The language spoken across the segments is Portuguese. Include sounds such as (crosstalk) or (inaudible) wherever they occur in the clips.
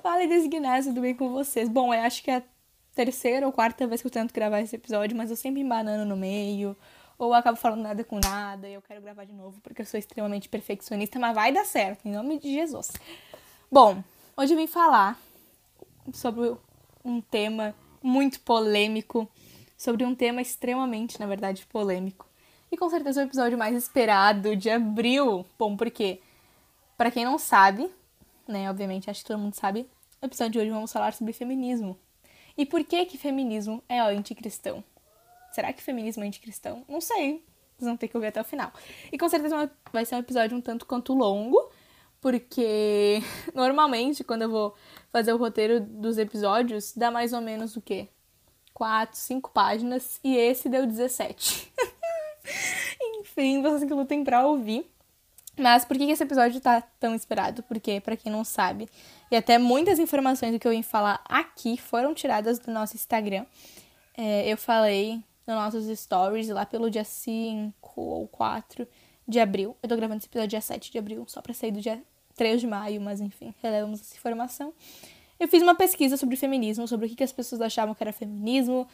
Fala desse tudo bem com vocês? Bom, eu acho que é a terceira ou quarta vez que eu tento gravar esse episódio, mas eu sempre embanando no meio, ou acabo falando nada com nada, e eu quero gravar de novo porque eu sou extremamente perfeccionista, mas vai dar certo, em nome de Jesus. Bom, hoje eu vim falar sobre um tema muito polêmico, sobre um tema extremamente, na verdade, polêmico. E com certeza o episódio mais esperado de abril. Bom, porque, para quem não sabe, né? Obviamente, acho que todo mundo sabe. No episódio de hoje vamos falar sobre feminismo. E por que que feminismo é anticristão? Será que feminismo é anticristão? Não sei. Vocês vão ter que ouvir até o final. E com certeza vai ser um episódio um tanto quanto longo, porque (laughs) normalmente quando eu vou fazer o roteiro dos episódios, dá mais ou menos o quê? Quatro, cinco páginas, e esse deu 17. (laughs) Enfim, vocês que lutem pra ouvir. Mas por que esse episódio tá tão esperado? Porque, para quem não sabe, e até muitas informações do que eu vim falar aqui foram tiradas do nosso Instagram. É, eu falei nos nossos stories lá pelo dia 5 ou 4 de abril. Eu tô gravando esse episódio dia 7 de abril, só pra sair do dia 3 de maio, mas enfim, relevamos essa informação. Eu fiz uma pesquisa sobre feminismo, sobre o que, as pessoas achavam que era feminismo,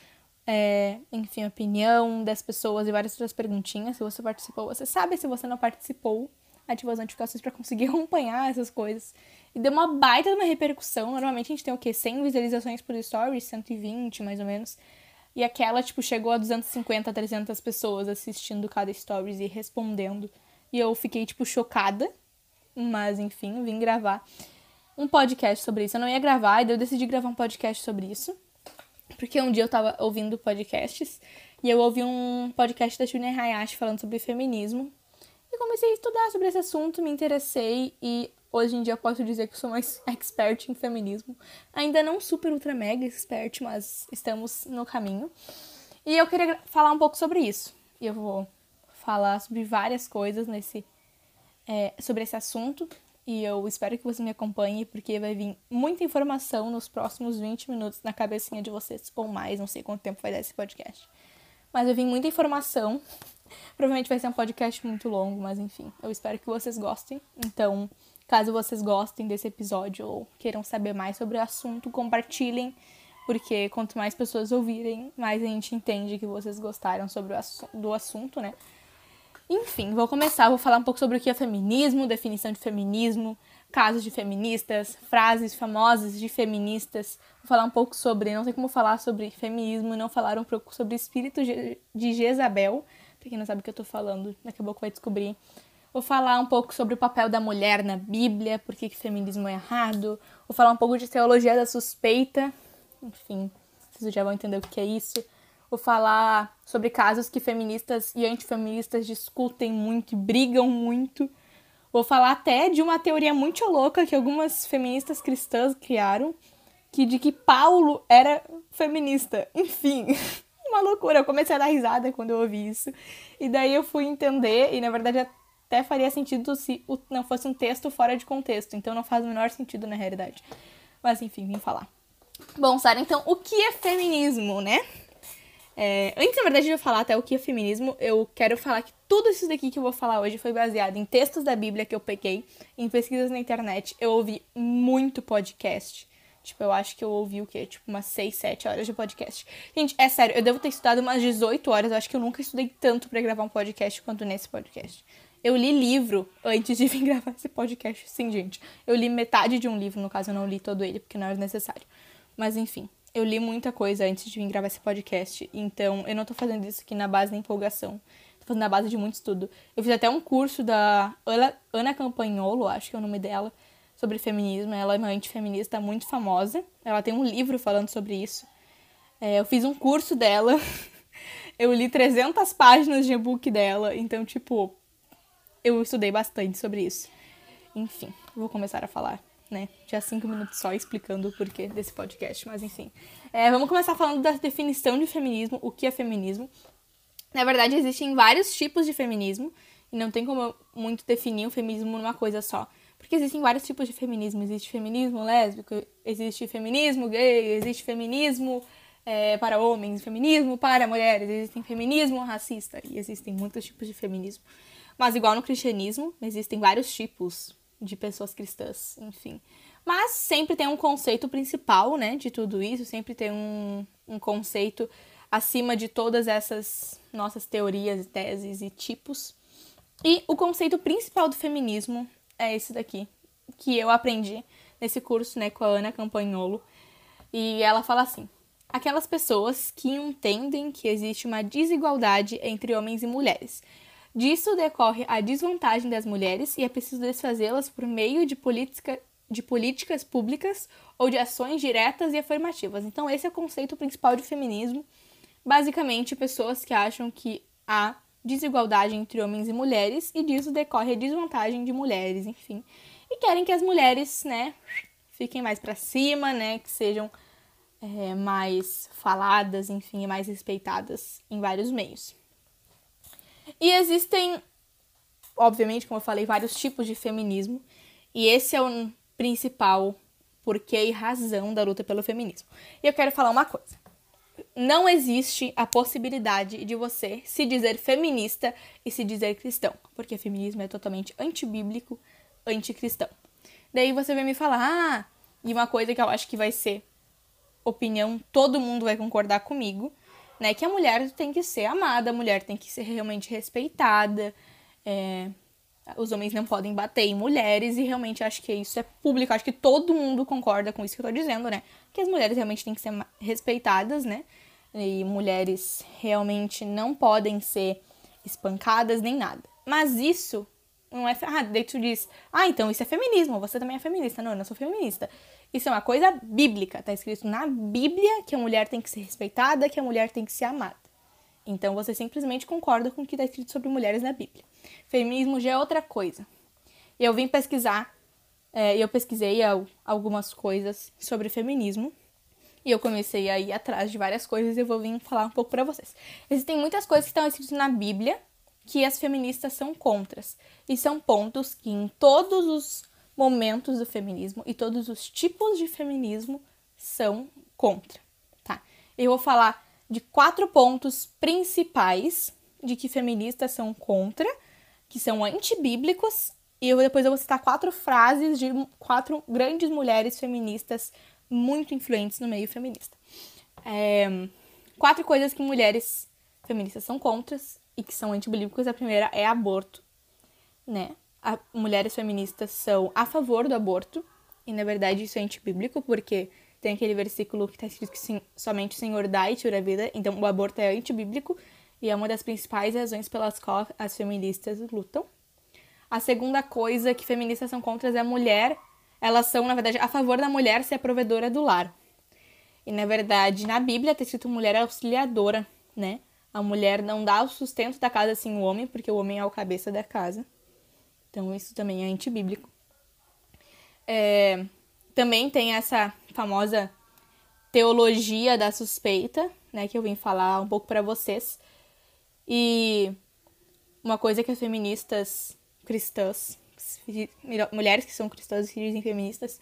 é, enfim, opinião das pessoas e várias outras perguntinhas. Se você participou, você sabe. Se você não participou, ativou as notificações para conseguir (laughs) acompanhar essas coisas. E deu uma baita de uma repercussão. Normalmente a gente tem o quê? 100 visualizações por story, 120 mais ou menos. E aquela, tipo, chegou a 250, 300 pessoas assistindo cada stories e respondendo. E eu fiquei, tipo, chocada. Mas, enfim, vim gravar um podcast sobre isso. Eu não ia gravar, e daí eu decidi gravar um podcast sobre isso. Porque um dia eu tava ouvindo podcasts e eu ouvi um podcast da Julia Hayashi falando sobre feminismo. E comecei a estudar sobre esse assunto, me interessei e hoje em dia posso dizer que sou mais (laughs) expert em feminismo. Ainda não super ultra mega expert, mas estamos no caminho. E eu queria falar um pouco sobre isso. E eu vou falar sobre várias coisas nesse é, sobre esse assunto. E eu espero que você me acompanhe, porque vai vir muita informação nos próximos 20 minutos na cabecinha de vocês, ou mais, não sei quanto tempo vai dar esse podcast. Mas vai vir muita informação Provavelmente vai ser um podcast muito longo, mas enfim, eu espero que vocês gostem. Então, caso vocês gostem desse episódio ou queiram saber mais sobre o assunto, compartilhem, porque quanto mais pessoas ouvirem, mais a gente entende que vocês gostaram sobre assu do assunto, né? Enfim, vou começar, vou falar um pouco sobre o que é feminismo, definição de feminismo, casos de feministas, frases famosas de feministas. Vou falar um pouco sobre, não sei como falar sobre feminismo e não falar um pouco sobre o espírito de Jezabel, Pra quem não sabe o que eu tô falando, daqui a pouco vai descobrir. Vou falar um pouco sobre o papel da mulher na Bíblia, por que, que feminismo é errado. Vou falar um pouco de teologia da suspeita. Enfim, vocês já vão entender o que é isso. Vou falar sobre casos que feministas e antifeministas discutem muito e brigam muito. Vou falar até de uma teoria muito louca que algumas feministas cristãs criaram, que de que Paulo era feminista. Enfim, (laughs) uma loucura. Eu comecei a dar risada quando eu ouvi isso. E daí eu fui entender, e na verdade até faria sentido se não fosse um texto fora de contexto. Então não faz o menor sentido na realidade. Mas enfim, vim falar. Bom, Sara, então o que é feminismo, né? É, antes, na verdade, de eu falar até o que é feminismo, eu quero falar que tudo isso daqui que eu vou falar hoje foi baseado em textos da Bíblia que eu peguei, em pesquisas na internet. Eu ouvi muito podcast. Tipo, eu acho que eu ouvi o quê? Tipo, umas 6, 7 horas de podcast. Gente, é sério, eu devo ter estudado umas 18 horas. Eu acho que eu nunca estudei tanto para gravar um podcast quanto nesse podcast. Eu li livro antes de (laughs) vir gravar esse podcast. Sim, gente. Eu li metade de um livro, no caso, eu não li todo ele, porque não era necessário. Mas enfim, eu li muita coisa antes de vir gravar esse podcast. Então, eu não tô fazendo isso aqui na base da empolgação. Tô fazendo na base de muito estudo. Eu fiz até um curso da Ana, Campagnolo, acho que é o nome dela sobre feminismo. Ela é uma antifeminista muito famosa. Ela tem um livro falando sobre isso. É, eu fiz um curso dela. (laughs) eu li 300 páginas de e-book dela. Então, tipo, eu estudei bastante sobre isso. Enfim, vou começar a falar, né? Já cinco minutos só explicando o porquê desse podcast, mas enfim. É, vamos começar falando da definição de feminismo, o que é feminismo. Na verdade, existem vários tipos de feminismo, e não tem como muito definir o feminismo numa coisa só. Porque existem vários tipos de feminismo. Existe feminismo lésbico, existe feminismo gay, existe feminismo é, para homens, feminismo para mulheres, existem feminismo racista e existem muitos tipos de feminismo. Mas igual no cristianismo, existem vários tipos de pessoas cristãs, enfim. Mas sempre tem um conceito principal, né, de tudo isso, sempre tem um, um conceito acima de todas essas nossas teorias, teses e tipos. E o conceito principal do feminismo é esse daqui, que eu aprendi nesse curso, né, com a Ana Campagnolo. E ela fala assim: aquelas pessoas que entendem que existe uma desigualdade entre homens e mulheres. Disso decorre a desvantagem das mulheres e é preciso desfazê-las por meio de, política, de políticas públicas ou de ações diretas e afirmativas. Então, esse é o conceito principal de feminismo. Basicamente, pessoas que acham que há desigualdade entre homens e mulheres e disso decorre a desvantagem de mulheres, enfim. E querem que as mulheres, né, fiquem mais para cima, né, que sejam é, mais faladas, enfim, mais respeitadas em vários meios. E existem, obviamente, como eu falei, vários tipos de feminismo, e esse é o principal porquê e razão da luta pelo feminismo. E eu quero falar uma coisa. Não existe a possibilidade de você se dizer feminista e se dizer cristão, porque feminismo é totalmente antibíblico, anticristão. Daí você vem me falar, ah, e uma coisa que eu acho que vai ser opinião, todo mundo vai concordar comigo, né? Que a mulher tem que ser amada, a mulher tem que ser realmente respeitada, é, os homens não podem bater em mulheres, e realmente acho que isso é público, acho que todo mundo concorda com isso que eu tô dizendo, né? Que as mulheres realmente têm que ser respeitadas, né? E mulheres realmente não podem ser espancadas nem nada. Mas isso não é. Ah, daí tu diz, ah, então isso é feminismo, você também é feminista. Não, eu não sou feminista. Isso é uma coisa bíblica, tá escrito na Bíblia que a mulher tem que ser respeitada, que a mulher tem que ser amada. Então você simplesmente concorda com o que está escrito sobre mulheres na Bíblia. Feminismo já é outra coisa. Eu vim pesquisar, é, eu pesquisei algumas coisas sobre feminismo e eu comecei a ir atrás de várias coisas e eu vou vir falar um pouco para vocês. Existem muitas coisas que estão escritas na Bíblia que as feministas são contras. E são pontos que em todos os momentos do feminismo e todos os tipos de feminismo são contra, tá? Eu vou falar de quatro pontos principais de que feministas são contra, que são antibíblicos, e eu, depois eu vou citar quatro frases de quatro grandes mulheres feministas muito influentes no meio feminista. É, quatro coisas que mulheres feministas são contras e que são antibíblicos. A primeira é aborto, né? A, mulheres feministas são a favor do aborto, e na verdade isso é antibíblico, porque tem aquele versículo que está escrito que sim, somente o Senhor dá e tira a vida, então o aborto é antibíblico e é uma das principais razões pelas quais as feministas lutam. A segunda coisa que feministas são contra é a mulher, elas são, na verdade, a favor da mulher ser a provedora do lar. E na verdade, na Bíblia está escrito mulher auxiliadora, né? A mulher não dá o sustento da casa sem o homem, porque o homem é o cabeça da casa. Então, isso também é antibíblico. É, também tem essa famosa teologia da suspeita, né, que eu vim falar um pouco para vocês. E uma coisa que as feministas cristãs, mulheres que são cristãs e feministas,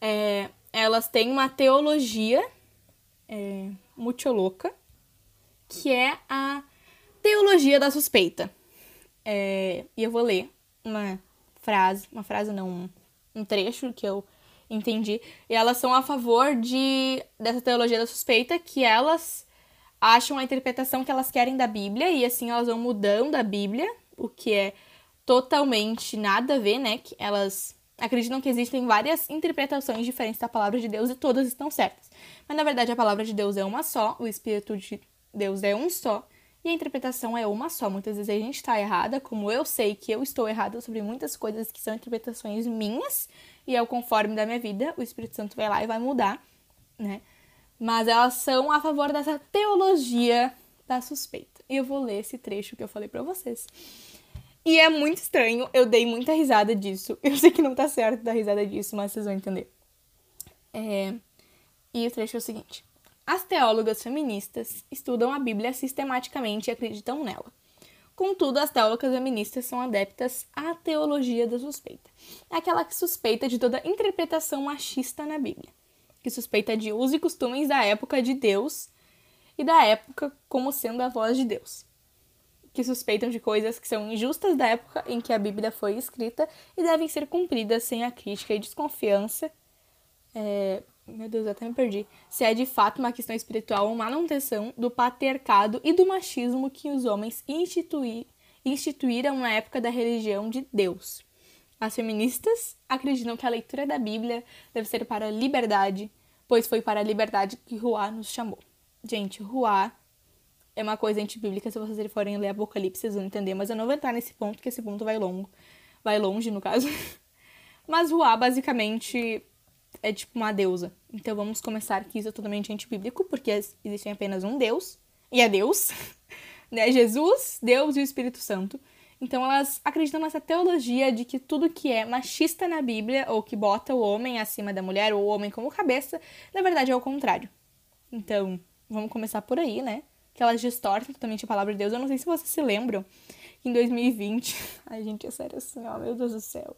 é, elas têm uma teologia é, muito louca que é a teologia da suspeita. É, e eu vou ler uma frase, uma frase não, um, um trecho que eu entendi. E elas são a favor de dessa teologia da suspeita, que elas acham a interpretação que elas querem da Bíblia e assim elas vão mudando a Bíblia, o que é totalmente nada a ver, né? Que elas acreditam que existem várias interpretações diferentes da palavra de Deus e todas estão certas. Mas na verdade a palavra de Deus é uma só, o Espírito de Deus é um só e a interpretação é uma só. Muitas vezes a gente está errada, como eu sei que eu estou errada sobre muitas coisas que são interpretações minhas e é o conforme da minha vida, o Espírito Santo vai lá e vai mudar, né? Mas elas são a favor dessa teologia da suspeita. E eu vou ler esse trecho que eu falei para vocês. E é muito estranho, eu dei muita risada disso. (laughs) Eu sei que não tá certo dar risada disso, mas vocês vão entender. É... E o trecho é o seguinte: as teólogas feministas estudam a Bíblia sistematicamente e acreditam nela. Contudo, as teólogas feministas são adeptas à teologia da suspeita. É aquela que suspeita de toda interpretação machista na Bíblia, que suspeita de usos e costumes da época de Deus e da época como sendo a voz de Deus. Que suspeitam de coisas que são injustas da época em que a Bíblia foi escrita e devem ser cumpridas sem a crítica e desconfiança é, meu Deus, eu até me perdi. Se é de fato uma questão espiritual ou manutenção do patriarcado e do machismo que os homens instituí, instituíram na época da religião de Deus. As feministas acreditam que a leitura da Bíblia deve ser para a liberdade, pois foi para a liberdade que Ruá nos chamou. Gente, Ruá é uma coisa antibíblica, se vocês forem ler Apocalipse, vocês vão entender, mas eu não vou entrar nesse ponto, porque esse ponto vai longo. Vai longe, no caso. (laughs) Mas Ruá, basicamente, é tipo uma deusa. Então vamos começar que isso é totalmente antibíblico, porque existe apenas um Deus, e é Deus, (laughs) né? Jesus, Deus e o Espírito Santo. Então elas acreditam nessa teologia de que tudo que é machista na Bíblia, ou que bota o homem acima da mulher, ou o homem como cabeça, na verdade é o contrário. Então, vamos começar por aí, né? Que elas distorcem totalmente a palavra de Deus. Eu não sei se vocês se lembram em 2020. (laughs) Ai, gente, é sério assim, ó, meu Deus do céu.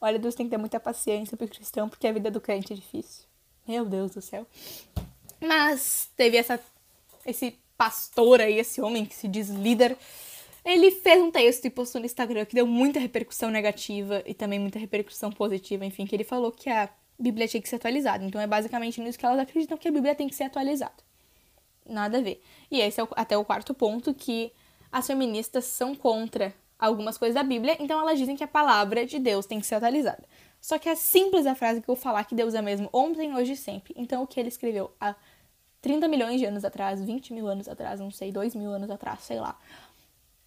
Olha, Deus tem que ter muita paciência pro cristão, porque a vida do crente é difícil. Meu Deus do céu. Mas teve essa, esse pastor aí, esse homem que se diz líder. Ele fez um texto e postou no Instagram que deu muita repercussão negativa e também muita repercussão positiva. Enfim, que ele falou que a Bíblia tinha que ser atualizada. Então é basicamente nisso que elas acreditam que a Bíblia tem que ser atualizada. Nada a ver. E esse é o, até o quarto ponto que as feministas são contra algumas coisas da Bíblia, então elas dizem que a palavra de Deus tem que ser atualizada. Só que é simples a frase que eu vou falar que Deus é mesmo ontem, hoje e sempre. Então o que ele escreveu há 30 milhões de anos atrás, 20 mil anos atrás, não sei, 2 mil anos atrás, sei lá.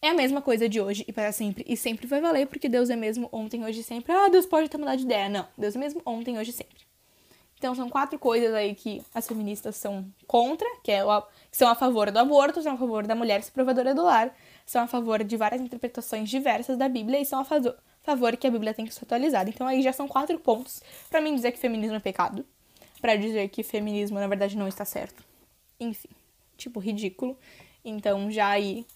É a mesma coisa de hoje e para sempre. E sempre vai valer porque Deus é mesmo ontem, hoje e sempre. Ah, Deus pode ter mudado de ideia. Não, Deus é mesmo ontem, hoje e sempre. Então são quatro coisas aí que as feministas são contra, que, é o, que são a favor do aborto, são a favor da mulher se provadora do lar, são a favor de várias interpretações diversas da Bíblia e são a favor, favor que a Bíblia tem que ser atualizada. Então aí já são quatro pontos para mim dizer que feminismo é pecado, para dizer que feminismo na verdade não está certo. Enfim, tipo ridículo. Então já aí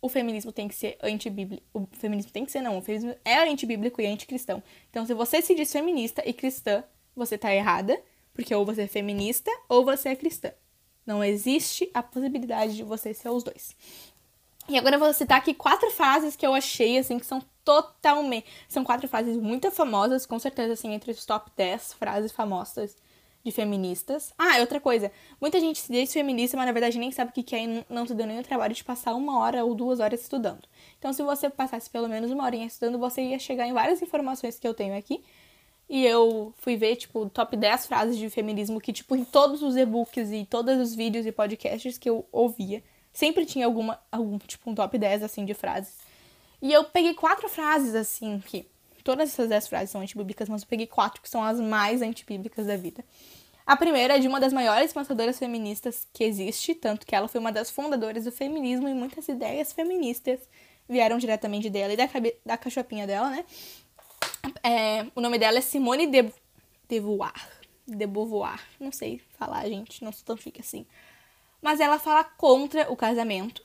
o feminismo tem que ser antibíblico. O feminismo tem que ser não, o feminismo é antibíblico e anticristão. Então se você se diz feminista e cristã, você tá errada, porque ou você é feminista ou você é cristã. Não existe a possibilidade de você ser os dois. E agora eu vou citar aqui quatro frases que eu achei, assim, que são totalmente... São quatro frases muito famosas, com certeza, assim, entre os top 10 frases famosas de feministas. Ah, outra coisa. Muita gente se diz feminista, mas na verdade nem sabe o que é e não se deu nem o trabalho de passar uma hora ou duas horas estudando. Então, se você passasse pelo menos uma horinha estudando, você ia chegar em várias informações que eu tenho aqui. E eu fui ver, tipo, top 10 frases de feminismo que, tipo, em todos os e-books e todos os vídeos e podcasts que eu ouvia, Sempre tinha alguma, algum, tipo, um top 10, assim, de frases. E eu peguei quatro frases, assim, que todas essas 10 frases são antibíblicas, mas eu peguei quatro que são as mais antibíblicas da vida. A primeira é de uma das maiores pensadoras feministas que existe, tanto que ela foi uma das fundadoras do feminismo e muitas ideias feministas vieram diretamente dela e da, da cachopinha dela, né? É, o nome dela é Simone de, de Beauvoir. De Beauvoir. Não sei falar, gente, não sou tão chique assim mas ela fala contra o casamento,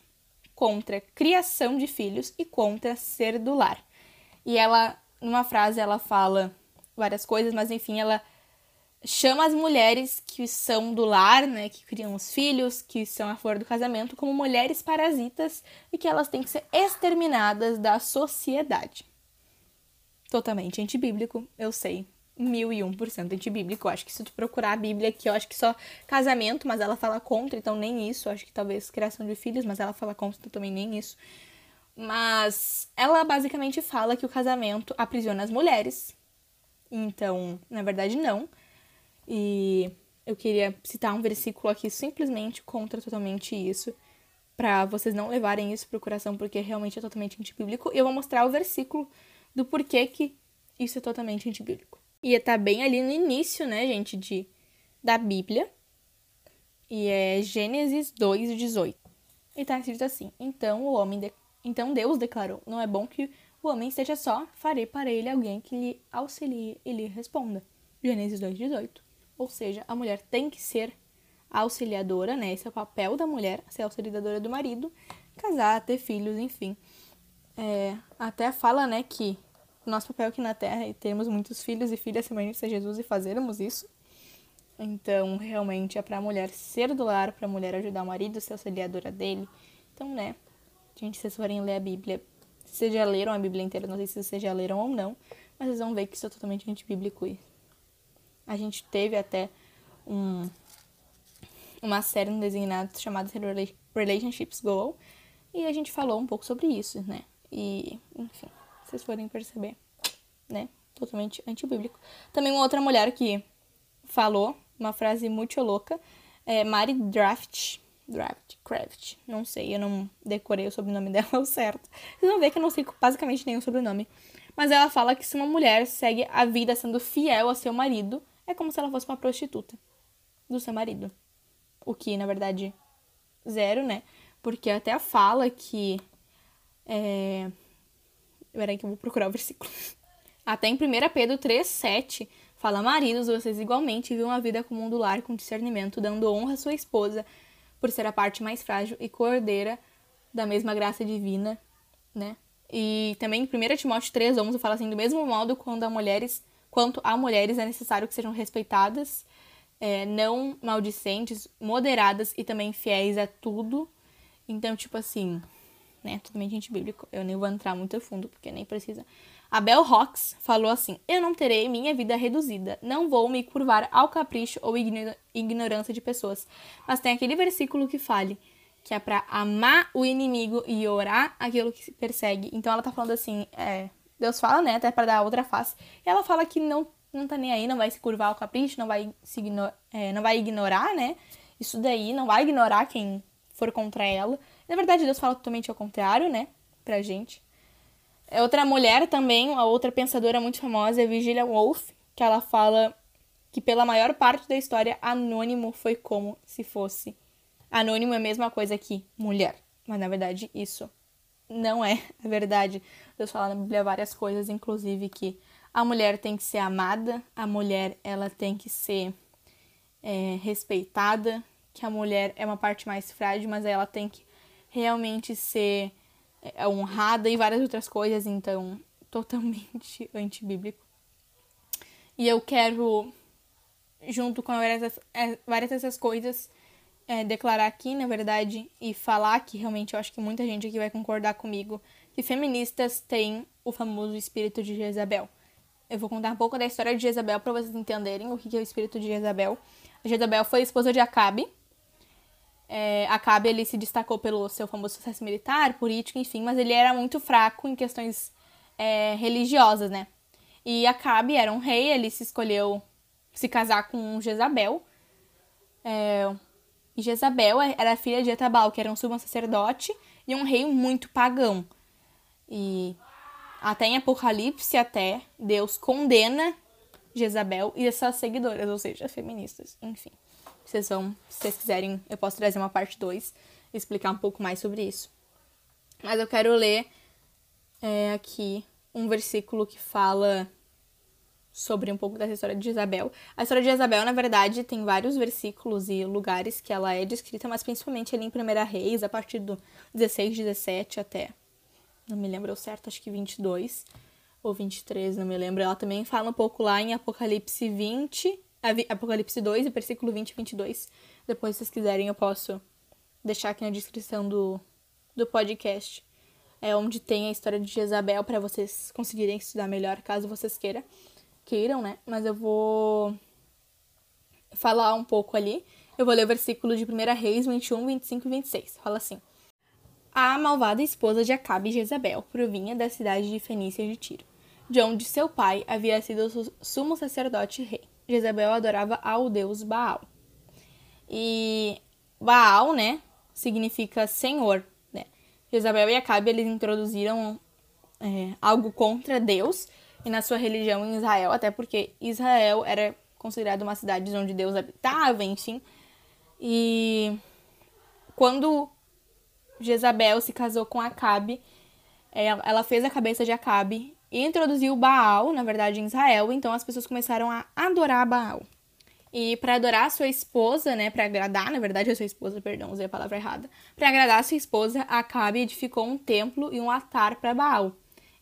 contra a criação de filhos e contra ser do lar. E ela, numa frase, ela fala várias coisas, mas enfim, ela chama as mulheres que são do lar, né, que criam os filhos, que são a flor do casamento, como mulheres parasitas e que elas têm que ser exterminadas da sociedade. Totalmente antibíblico, eu sei, mil e um por cento antibíblico. Eu acho que se tu procurar a Bíblia aqui, eu acho que só casamento, mas ela fala contra, então nem isso. Eu acho que talvez criação de filhos, mas ela fala contra então também nem isso. Mas ela basicamente fala que o casamento aprisiona as mulheres. Então, na verdade, não. E eu queria citar um versículo aqui simplesmente contra totalmente isso. para vocês não levarem isso pro coração, porque realmente é totalmente antibíblico. E eu vou mostrar o versículo do porquê que isso é totalmente antibíblico. Estar tá bem ali no início, né, gente, de, da Bíblia. E é Gênesis 2, 18. E tá escrito assim: Então o homem de... então Deus declarou: Não é bom que o homem esteja só, farei para ele alguém que lhe auxilie e lhe responda. Gênesis 2, 18. Ou seja, a mulher tem que ser auxiliadora, né? Esse é o papel da mulher, ser auxiliadora do marido, casar, ter filhos, enfim. É, até fala, né, que nosso papel aqui na Terra é termos muitos filhos e filhas semelhantes a Jesus e fazermos isso. Então, realmente é para a mulher ser do lar, para a mulher ajudar o marido, ser auxiliadora dele. Então, né, gente, se vocês forem ler a Bíblia, vocês já leram a Bíblia inteira, não sei se vocês já leram ou não, mas vocês vão ver que isso é totalmente antibíblico. A gente teve até um, uma série no Designados chamada Relationships Goal. E a gente falou um pouco sobre isso, né? E, enfim, vocês forem perceber, né? Totalmente antibíblico. Também uma outra mulher que falou uma frase muito louca é Mari Draft. Draft, Craft, não sei, eu não decorei o sobrenome (laughs) dela ao certo. Vocês vão ver que eu não sei basicamente nenhum sobrenome. Mas ela fala que se uma mulher segue a vida sendo fiel ao seu marido, é como se ela fosse uma prostituta do seu marido. O que, na verdade, zero, né? Porque até fala que. É... Peraí que eu vou procurar o versículo. (laughs) Até em 1 Pedro 3,7 fala: Maridos, vocês igualmente vivam a vida como um do lar com discernimento, dando honra à sua esposa, por ser a parte mais frágil e cordeira da mesma graça divina, né? E também em 1 Timóteo 3,11 fala assim: do mesmo modo, quando a mulheres, quanto a mulheres é necessário que sejam respeitadas, é, não maldicentes, moderadas e também fiéis a tudo. Então, tipo assim, né? Totalmente gente bíblico. Eu nem vou entrar muito a fundo, porque nem precisa. A Bell Hawks falou assim: Eu não terei minha vida reduzida. Não vou me curvar ao capricho ou ignorância de pessoas. Mas tem aquele versículo que fale que é para amar o inimigo e orar aquilo que se persegue. Então ela tá falando assim, é, Deus fala, né, até para dar outra face. E ela fala que não não tá nem aí, não vai se curvar ao capricho, não vai, se é, não vai ignorar, né? Isso daí, não vai ignorar quem for contra ela. Na verdade, Deus fala totalmente ao contrário, né? Pra gente. É outra mulher também, a outra pensadora muito famosa é Virginia Woolf, que ela fala que pela maior parte da história, anônimo foi como se fosse. Anônimo é a mesma coisa que mulher. Mas na verdade, isso não é (laughs) a verdade. Deus fala na Bíblia várias coisas, inclusive que a mulher tem que ser amada, a mulher ela tem que ser é, respeitada, que a mulher é uma parte mais frágil, mas ela tem que realmente ser é, honrada e várias outras coisas, então (laughs) totalmente antibíblico. E eu quero, junto com várias, é, várias dessas coisas, é, declarar aqui, na verdade, e falar que realmente eu acho que muita gente aqui vai concordar comigo, que feministas têm o famoso espírito de Jezabel. Eu vou contar um pouco da história de Jezabel para vocês entenderem o que é o espírito de Jezabel. Jezabel foi esposa de Acabe. É, Acabe ele se destacou pelo seu famoso sucesso militar, político, enfim, mas ele era muito fraco em questões é, religiosas, né? E Acabe era um rei, ele se escolheu se casar com Jezabel. É, e Jezabel era filha de Etabal, que era um sumo sacerdote e um rei muito pagão. E até em Apocalipse, até, Deus condena Jezabel e suas seguidoras, ou seja, feministas. Enfim, vocês vão, se vocês quiserem, eu posso trazer uma parte 2 e explicar um pouco mais sobre isso. Mas eu quero ler é, aqui um versículo que fala sobre um pouco dessa história de Jezabel. A história de Jezabel, na verdade, tem vários versículos e lugares que ela é descrita, mas principalmente ali em 1 Reis, a partir do 16, 17 até não me lembro certo, acho que 22 ou 23, não me lembro. Ela também fala um pouco lá em Apocalipse 20, Apocalipse 2, versículo 20 e 22. Depois, se vocês quiserem, eu posso deixar aqui na descrição do, do podcast. É onde tem a história de Jezabel para vocês conseguirem estudar melhor, caso vocês queiram, queiram, né? Mas eu vou falar um pouco ali. Eu vou ler o versículo de 1 Reis 21, 25 e 26. Fala assim: a malvada esposa de Acabe, Jezabel, provinha da cidade de Fenícia de Tiro, de onde seu pai havia sido sumo sacerdote e rei. Jezabel adorava ao deus Baal. E Baal, né, significa senhor, né? Jezabel e Acabe, eles introduziram é, algo contra Deus e na sua religião em Israel, até porque Israel era considerado uma cidade onde Deus habitava, enfim. E quando Jezabel se casou com Acabe. É, ela fez a cabeça de Acabe e introduziu Baal, na verdade, em Israel. Então as pessoas começaram a adorar Baal. E para adorar a sua esposa, né, para agradar, na verdade, a sua esposa, perdão, usei a palavra errada. Para agradar a sua esposa, Acabe edificou um templo e um altar para Baal.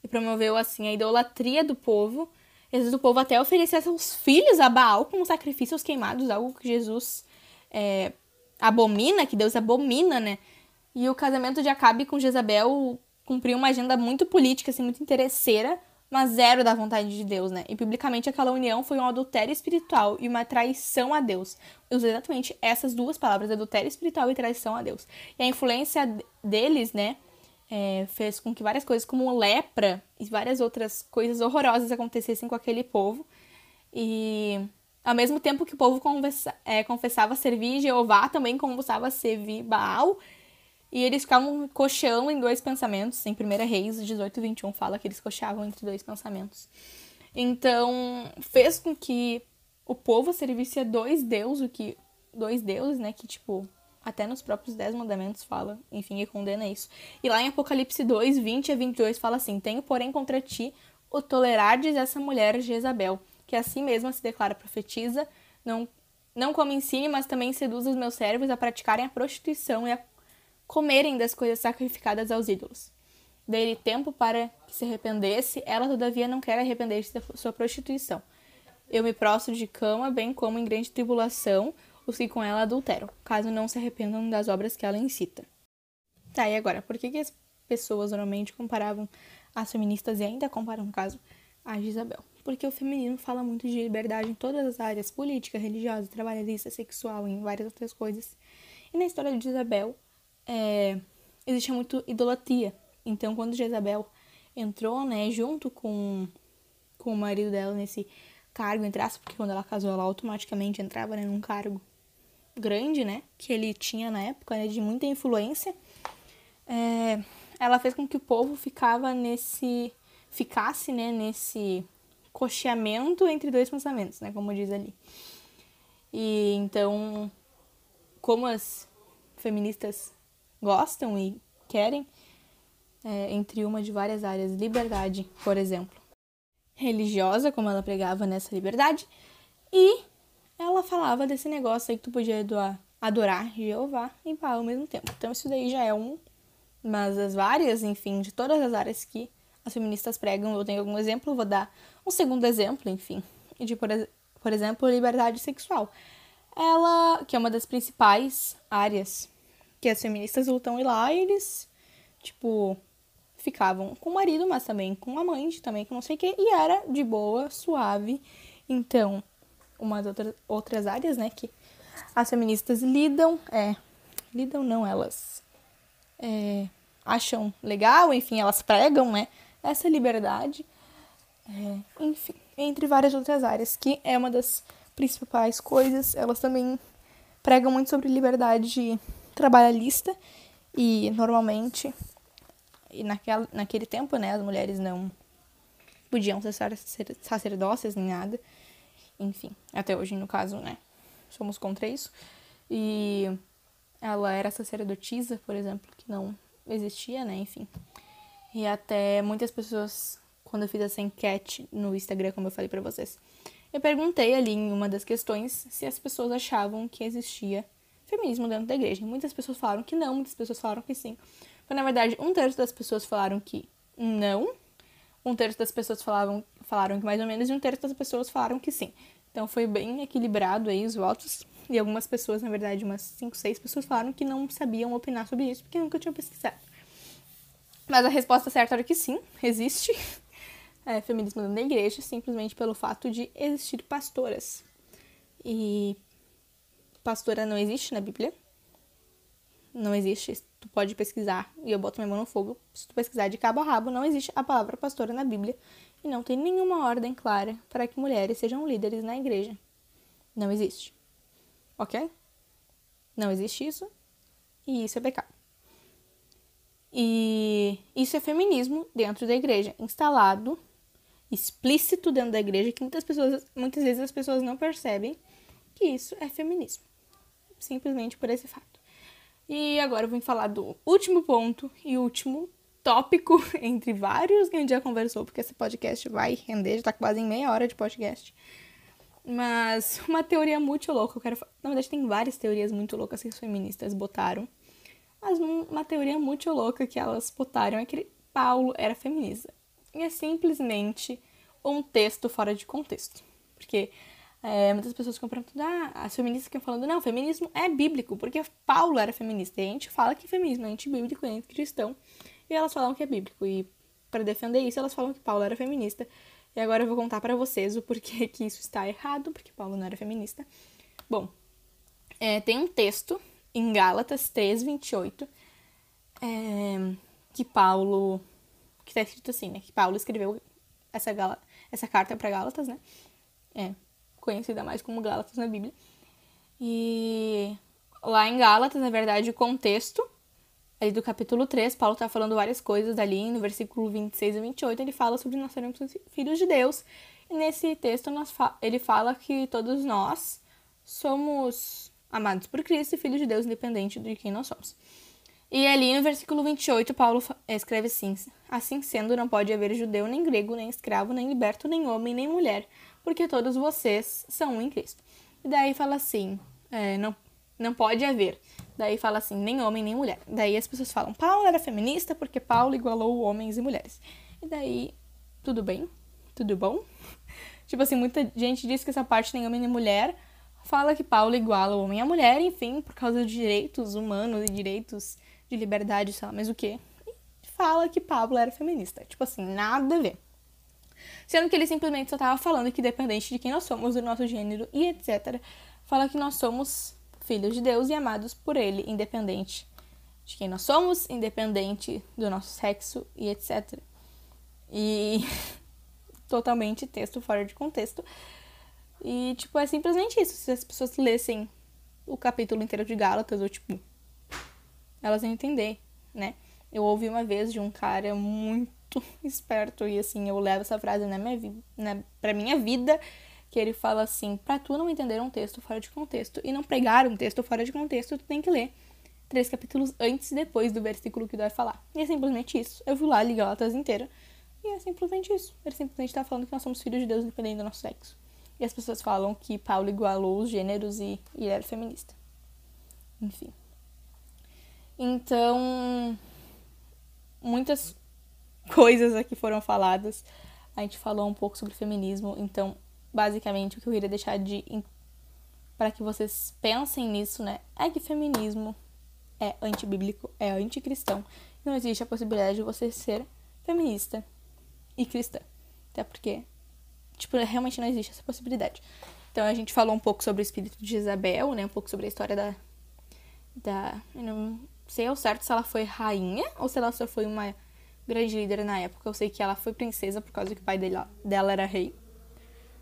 E promoveu assim a idolatria do povo. Às vezes o povo até oferecia seus filhos a Baal como sacrifícios queimados, algo que Jesus é, abomina, que Deus abomina, né? E o casamento de Acabe com Jezabel cumpriu uma agenda muito política, assim, muito interesseira mas zero da vontade de Deus, né? E biblicamente aquela união foi um adultério espiritual e uma traição a Deus. Eu usei exatamente essas duas palavras, adultério espiritual e traição a Deus. E a influência deles, né, é, fez com que várias coisas como lepra e várias outras coisas horrorosas acontecessem com aquele povo. E ao mesmo tempo que o povo confessa, é, confessava servir Jeová, também confessava servir Baal e eles ficavam cocheando em dois pensamentos. Em 1 Reis 18 e 21 fala que eles cocheavam entre dois pensamentos. Então, fez com que o povo servisse a dois deuses, que dois deuses, né, que tipo, até nos próprios dez mandamentos fala, enfim, e condena isso. E lá em Apocalipse 2, 20 a 22 fala assim: "Tenho, porém, contra ti o tolerardes essa mulher Jezabel, que assim mesma se declara profetiza, não não como ensine, mas também seduz os meus servos a praticarem a prostituição e a comerem das coisas sacrificadas aos ídolos. Dei-lhe tempo para que se arrependesse, ela todavia não quer arrepender-se da sua prostituição. Eu me prostro de cama, bem como em grande tribulação, os que com ela adulteram, caso não se arrependam das obras que ela incita. Tá, e agora, por que, que as pessoas normalmente comparavam as feministas e ainda comparam o caso a Isabel? Porque o feminismo fala muito de liberdade em todas as áreas, política, religiosa, trabalhista, sexual, em várias outras coisas. E na história de Isabel, é, existia muito idolatria. Então, quando Jezabel entrou, né, junto com, com o marido dela nesse cargo, entre aspas, porque quando ela casou, ela automaticamente entrava né, num cargo grande, né, que ele tinha na época, né, de muita influência, é, ela fez com que o povo ficava nesse, ficasse, né, nesse cocheamento entre dois pensamentos, né, como diz ali. E então, como as feministas gostam e querem, é, entre uma de várias áreas. Liberdade, por exemplo. Religiosa, como ela pregava nessa liberdade, e ela falava desse negócio aí que tu podia doar, adorar Jeová e Baal ao mesmo tempo. Então isso daí já é um, mas as várias, enfim, de todas as áreas que as feministas pregam, eu tenho algum exemplo, vou dar um segundo exemplo, enfim, de, por, por exemplo, liberdade sexual. Ela, que é uma das principais áreas que as feministas lutam ir lá e eles, tipo, ficavam com o marido, mas também com a amante, também com não sei o que, e era de boa, suave. Então, umas outras, outras áreas, né, que as feministas lidam, é, lidam não, elas é, acham legal, enfim, elas pregam, né, essa liberdade, é, enfim, entre várias outras áreas, que é uma das principais coisas, elas também pregam muito sobre liberdade trabalhista e normalmente e naquela, naquele tempo, né, as mulheres não podiam ser sacerdócias nem nada. Enfim, até hoje, no caso, né, somos contra isso. E ela era sacerdotisa, por exemplo, que não existia, né, enfim. E até muitas pessoas, quando eu fiz essa enquete no Instagram, como eu falei para vocês, eu perguntei ali em uma das questões se as pessoas achavam que existia feminismo dentro da igreja. Muitas pessoas falaram que não, muitas pessoas falaram que sim. Mas, na verdade, um terço das pessoas falaram que não, um terço das pessoas falavam, falaram que mais ou menos, e um terço das pessoas falaram que sim. Então foi bem equilibrado aí os votos. E algumas pessoas, na verdade, umas 5, 6 pessoas falaram que não sabiam opinar sobre isso porque nunca tinham pesquisado. Mas a resposta certa era que sim, existe (laughs) é, feminismo dentro da igreja, simplesmente pelo fato de existir pastoras. E pastora não existe na Bíblia. Não existe. Tu pode pesquisar, e eu boto minha mão no fogo. Se tu pesquisar de cabo a rabo, não existe a palavra pastora na Bíblia. E não tem nenhuma ordem clara para que mulheres sejam líderes na igreja. Não existe. Ok? Não existe isso. E isso é pecado. E isso é feminismo dentro da igreja, instalado, explícito dentro da igreja, que muitas pessoas, muitas vezes as pessoas não percebem que isso é feminismo simplesmente por esse fato. E agora eu vim falar do último ponto e último tópico (laughs) entre vários que a gente já conversou, porque esse podcast vai render, já tá quase em meia hora de podcast. Mas uma teoria muito louca, eu quero Na verdade, tem várias teorias muito loucas que as feministas botaram. Mas uma teoria muito louca que elas botaram é que Paulo era feminista. E é simplesmente um texto fora de contexto. Porque é, muitas pessoas ficam perguntando, ah, as feministas ficam falando, não, feminismo é bíblico, porque Paulo era feminista. E a gente fala que feminismo é antibíblico, é anticristão. E elas falam que é bíblico. E para defender isso, elas falam que Paulo era feminista. E agora eu vou contar para vocês o porquê que isso está errado, porque Paulo não era feminista. Bom, é, tem um texto em Gálatas 3, 28, é, que Paulo. que está escrito assim, né? Que Paulo escreveu essa, gala, essa carta para Gálatas, né? É, conhecida mais como Gálatas na Bíblia. E lá em Gálatas, na verdade, o contexto aí do capítulo 3, Paulo está falando várias coisas ali, no versículo 26 e 28, ele fala sobre nós seremos filhos de Deus. E nesse texto ele fala que todos nós somos amados por Cristo e filhos de Deus, independente de quem nós somos. E ali no versículo 28, Paulo escreve assim: Assim sendo, não pode haver judeu, nem grego, nem escravo, nem liberto, nem homem, nem mulher, porque todos vocês são um em Cristo. E daí fala assim: é, não, não pode haver. Daí fala assim: nem homem, nem mulher. Daí as pessoas falam: Paulo era feminista porque Paulo igualou homens e mulheres. E daí, tudo bem? Tudo bom? (laughs) tipo assim, muita gente diz que essa parte nem homem nem mulher. Fala que Paulo iguala o homem a mulher, enfim, por causa de direitos humanos e direitos de liberdade, sei lá, mas o quê? E fala que Pablo era feminista. Tipo assim, nada a ver. Sendo que ele simplesmente só estava falando que, dependente de quem nós somos, do nosso gênero e etc., fala que nós somos filhos de Deus e amados por Ele, independente de quem nós somos, independente do nosso sexo e etc. E (laughs) totalmente texto fora de contexto. E, tipo, é simplesmente isso. Se as pessoas lessem o capítulo inteiro de Gálatas, ou, tipo, elas iam entender, né? Eu ouvi uma vez de um cara muito esperto e assim, eu levo essa frase na minha vida, na, pra minha vida, que ele fala assim: "Para tu não entender um texto fora de contexto e não pregar um texto fora de contexto, tu tem que ler três capítulos antes e depois do versículo que tu vai falar". E é simplesmente isso. Eu fui lá li Gálatas inteira e é simplesmente isso. Ele simplesmente tá falando que nós somos filhos de Deus independente do nosso sexo. E as pessoas falam que Paulo igualou os gêneros e, e era feminista. Enfim. Então, muitas (laughs) coisas aqui foram faladas. A gente falou um pouco sobre feminismo, então, basicamente, o que eu queria deixar de para que vocês pensem nisso, né, é que feminismo é antibíblico, é anticristão. Não existe a possibilidade de você ser feminista e cristã. Até porque, tipo, realmente não existe essa possibilidade. Então a gente falou um pouco sobre o espírito de Isabel, né? Um pouco sobre a história da. da. Eu não sei ao certo se ela foi rainha ou se ela só foi uma grande líder na época. Eu sei que ela foi princesa por causa que o pai dela, dela era rei.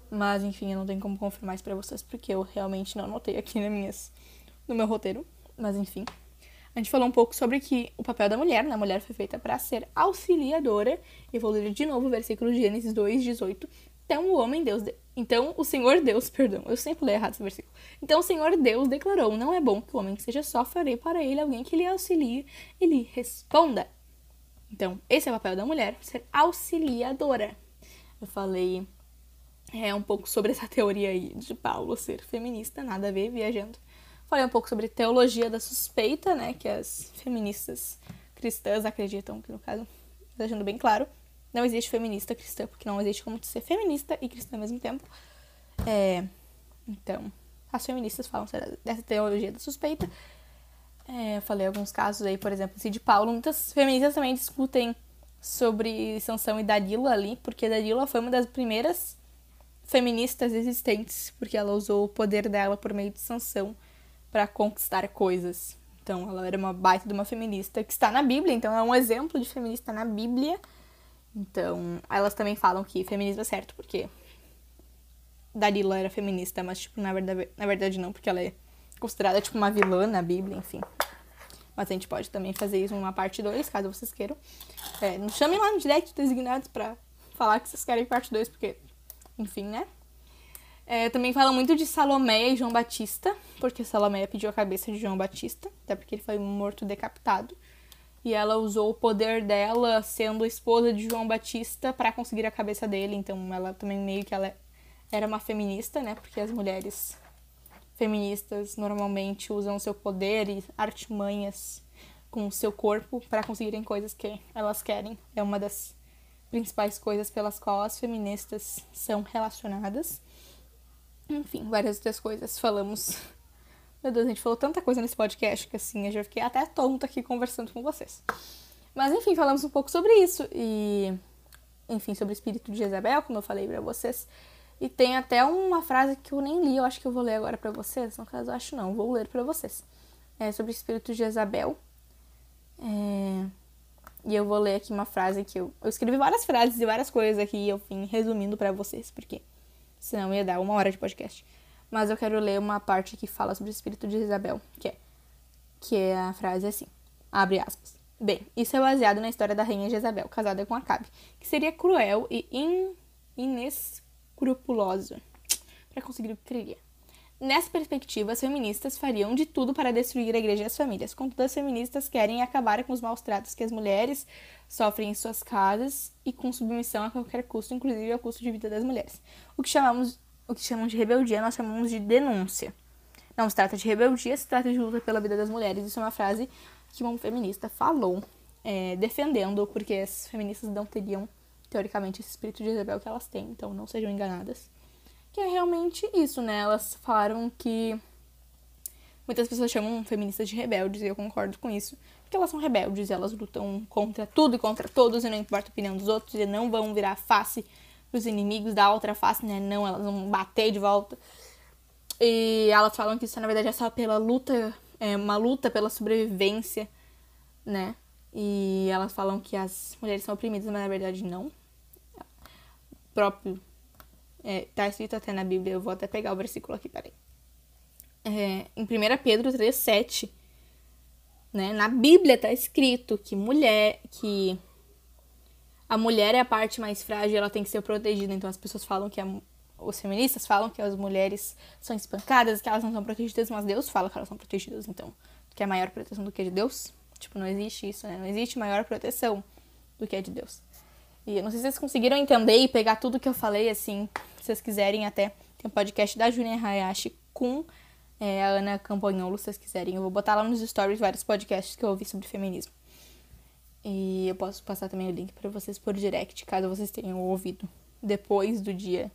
Mas, enfim, eu não tenho como confirmar isso pra vocês, porque eu realmente não anotei aqui na minhas, no meu roteiro. Mas, enfim. A gente falou um pouco sobre que o papel da mulher, né? A mulher foi feita para ser auxiliadora. E vou ler de novo o versículo de Gênesis 2, 18. Então o homem Deus. De... Então o Senhor Deus, (laughs) perdão, eu sempre leio errado esse versículo. Então o Senhor Deus declarou: Não é bom que o homem seja só, farei para ele alguém que lhe auxilie e lhe responda. Então, esse é o papel da mulher, ser auxiliadora. Eu falei é, um pouco sobre essa (laughs) teoria aí de Paulo ser feminista, nada a ver, viajando. Falei um pouco sobre teologia da suspeita, né, que as feministas cristãs acreditam que, no caso, deixando bem claro, não existe feminista cristã, porque não existe como ser feminista e cristã ao mesmo tempo. É, então, as feministas falam dessa teologia da suspeita. É, eu falei alguns casos aí, por exemplo, esse de Paulo. Muitas feministas também discutem sobre Sansão e Dalila ali, porque Dalila foi uma das primeiras feministas existentes, porque ela usou o poder dela por meio de Sansão para conquistar coisas. Então, ela era uma baita de uma feminista que está na Bíblia, então é um exemplo de feminista na Bíblia. Então, elas também falam que feminismo é certo, porque Dalila era feminista, mas, tipo, na verdade, na verdade não, porque ela é considerada tipo uma vilã na Bíblia, enfim. Mas a gente pode também fazer isso numa parte 2, caso vocês queiram. É, nos chamem lá no direct designados pra falar que vocês querem parte 2, porque, enfim, né? É, também fala muito de Salomé e João Batista, porque Salomé pediu a cabeça de João Batista, até porque ele foi morto decapitado. E ela usou o poder dela, sendo esposa de João Batista, para conseguir a cabeça dele. Então ela também meio que ela era uma feminista, né? Porque as mulheres feministas normalmente usam seu poder e artimanhas com o seu corpo para conseguirem coisas que elas querem. É uma das principais coisas pelas quais as feministas são relacionadas. Enfim, várias outras coisas. Falamos. Meu Deus, a gente falou tanta coisa nesse podcast que assim, eu já fiquei até tonta aqui conversando com vocês. Mas enfim, falamos um pouco sobre isso e enfim, sobre o espírito de Jezabel, como eu falei para vocês. E tem até uma frase que eu nem li, eu acho que eu vou ler agora para vocês. No caso, eu acho não, vou ler para vocês. É sobre o espírito de Jezabel. É... E eu vou ler aqui uma frase que eu. Eu escrevi várias frases e várias coisas aqui e eu vim resumindo para vocês, porque senão ia dar uma hora de podcast. Mas eu quero ler uma parte que fala sobre o espírito de Jezabel, que é. Que é a frase assim. Abre aspas. Bem, isso é baseado na história da rainha Jezabel, casada com Acabe, que seria cruel e in, inescrupulosa para conseguir o que queria. Nessa perspectiva, as feministas fariam de tudo para destruir a igreja e as famílias. Contudo, as feministas querem acabar com os maus tratos que as mulheres sofrem em suas casas e com submissão a qualquer custo, inclusive ao custo de vida das mulheres. O que chamamos, o que chamamos de rebeldia, nós chamamos de denúncia. Não se trata de rebeldia, se trata de luta pela vida das mulheres. Isso é uma frase que uma feminista falou, é, defendendo, porque as feministas não teriam, teoricamente, esse espírito de Isabel que elas têm, então não sejam enganadas. Que é realmente isso, né? Elas falaram que muitas pessoas chamam feministas de rebeldes, e eu concordo com isso, porque elas são rebeldes, elas lutam contra tudo e contra todos, e não importa a opinião dos outros, e não vão virar face dos inimigos da outra face, né? Não, elas vão bater de volta. E elas falam que isso, na verdade, é só pela luta é uma luta pela sobrevivência, né? E elas falam que as mulheres são oprimidas, mas na verdade não. Próprio. É, tá escrito até na Bíblia, eu vou até pegar o versículo aqui, peraí. É, em 1 Pedro 3,7, né? Na Bíblia tá escrito que mulher. que a mulher é a parte mais frágil ela tem que ser protegida. Então as pessoas falam que a, os feministas falam que as mulheres são espancadas, que elas não são protegidas, mas Deus fala que elas são protegidas, então. Que é maior proteção do que a de Deus? Tipo, não existe isso, né? Não existe maior proteção do que a de Deus. E eu não sei se vocês conseguiram entender e pegar tudo que eu falei, assim, se vocês quiserem até. Tem um podcast da Julia Hayashi com é, a Ana Campagnolo, se vocês quiserem. Eu vou botar lá nos stories vários podcasts que eu ouvi sobre feminismo. E eu posso passar também o link para vocês por direct, caso vocês tenham ouvido depois do dia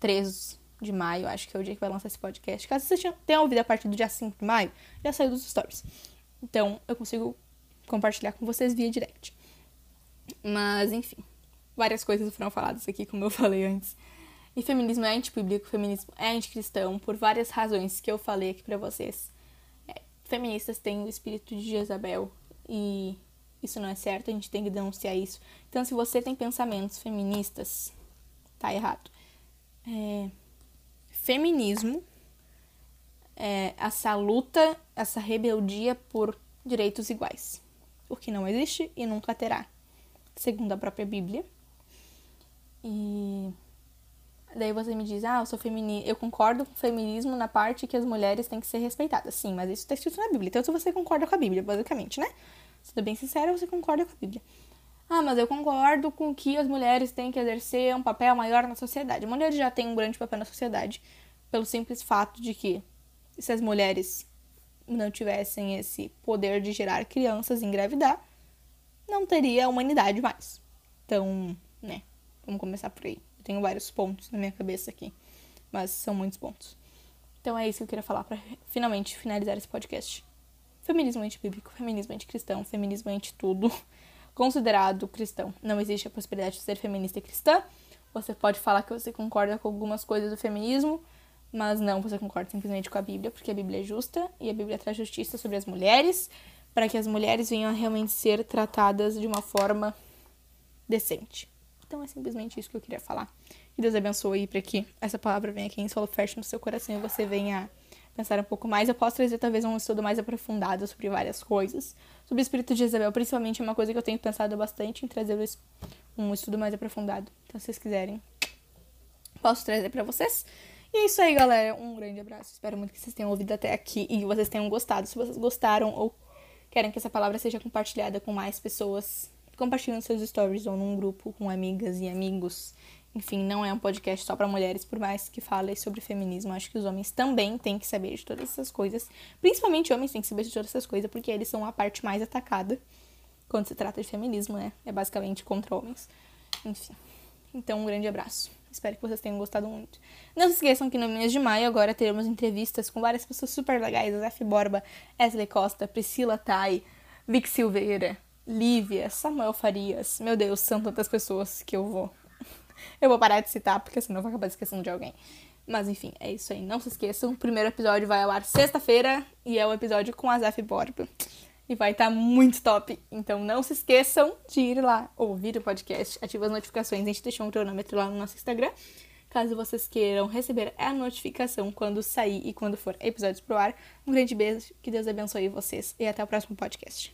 3 de maio, acho que é o dia que vai lançar esse podcast. Caso você tenha ouvido a partir do dia 5 de maio, já saiu dos stories. Então, eu consigo compartilhar com vocês via direct. Mas, enfim, várias coisas foram faladas aqui, como eu (laughs) falei antes. E feminismo é antibíblico, feminismo é anticristão, por várias razões que eu falei aqui pra vocês. É, feministas têm o espírito de Jezabel e isso não é certo, a gente tem que denunciar isso. Então, se você tem pensamentos feministas, tá errado é, feminismo, é, essa luta, essa rebeldia por direitos iguais. O que não existe e nunca terá, segundo a própria Bíblia. E daí você me diz, ah, eu sou feminista. Eu concordo com o feminismo na parte que as mulheres têm que ser respeitadas. Sim, mas isso está escrito na Bíblia. Então, se você concorda com a Bíblia, basicamente, né? Sendo bem sincera, você concorda com a Bíblia. Ah, mas eu concordo com que as mulheres têm que exercer um papel maior na sociedade. A mulher já tem um grande papel na sociedade, pelo simples fato de que se as mulheres não tivessem esse poder de gerar crianças e engravidar, não teria a humanidade mais. Então, né, vamos começar por aí. Eu tenho vários pontos na minha cabeça aqui, mas são muitos pontos. Então é isso que eu queria falar para finalmente finalizar esse podcast. Feminismo antibíblico, feminismo anticristão, feminismo anti tudo (laughs) considerado cristão. Não existe a possibilidade de ser feminista e cristã. Você pode falar que você concorda com algumas coisas do feminismo, mas não, você concorda simplesmente com a Bíblia, porque a Bíblia é justa e a Bíblia traz justiça sobre as mulheres, para que as mulheres venham a realmente ser tratadas de uma forma decente. Então é simplesmente isso que eu queria falar. Que Deus abençoe para que essa palavra venha aqui em solo fértil no seu coração e você venha pensar um pouco mais, eu posso trazer talvez um estudo mais aprofundado sobre várias coisas. Sobre o espírito de Isabel, principalmente, é uma coisa que eu tenho pensado bastante em trazer um estudo mais aprofundado. Então, se vocês quiserem, posso trazer para vocês. E é isso aí, galera. Um grande abraço. Espero muito que vocês tenham ouvido até aqui e que vocês tenham gostado. Se vocês gostaram ou querem que essa palavra seja compartilhada com mais pessoas, compartilhem nos seus stories ou num grupo com amigas e amigos enfim, não é um podcast só para mulheres, por mais que fale sobre feminismo. Acho que os homens também têm que saber de todas essas coisas. Principalmente homens têm que saber de todas essas coisas, porque eles são a parte mais atacada quando se trata de feminismo, né? É basicamente contra homens. Enfim. Então, um grande abraço. Espero que vocês tenham gostado muito. Não se esqueçam que no mês de maio agora teremos entrevistas com várias pessoas super legais. Zé Borba, Wesley Costa, Priscila Tai, Vic Silveira, Lívia, Samuel Farias. Meu Deus, são tantas pessoas que eu vou. (laughs) Eu vou parar de citar, porque senão eu vou acabar esquecendo de alguém. Mas enfim, é isso aí. Não se esqueçam, o primeiro episódio vai ao ar sexta-feira e é o episódio com a Zaf Borba. E vai estar tá muito top. Então não se esqueçam de ir lá ouvir o podcast, ativar as notificações. A gente deixou um cronômetro lá no nosso Instagram. Caso vocês queiram receber a notificação quando sair e quando for episódios pro ar. Um grande beijo, que Deus abençoe vocês e até o próximo podcast.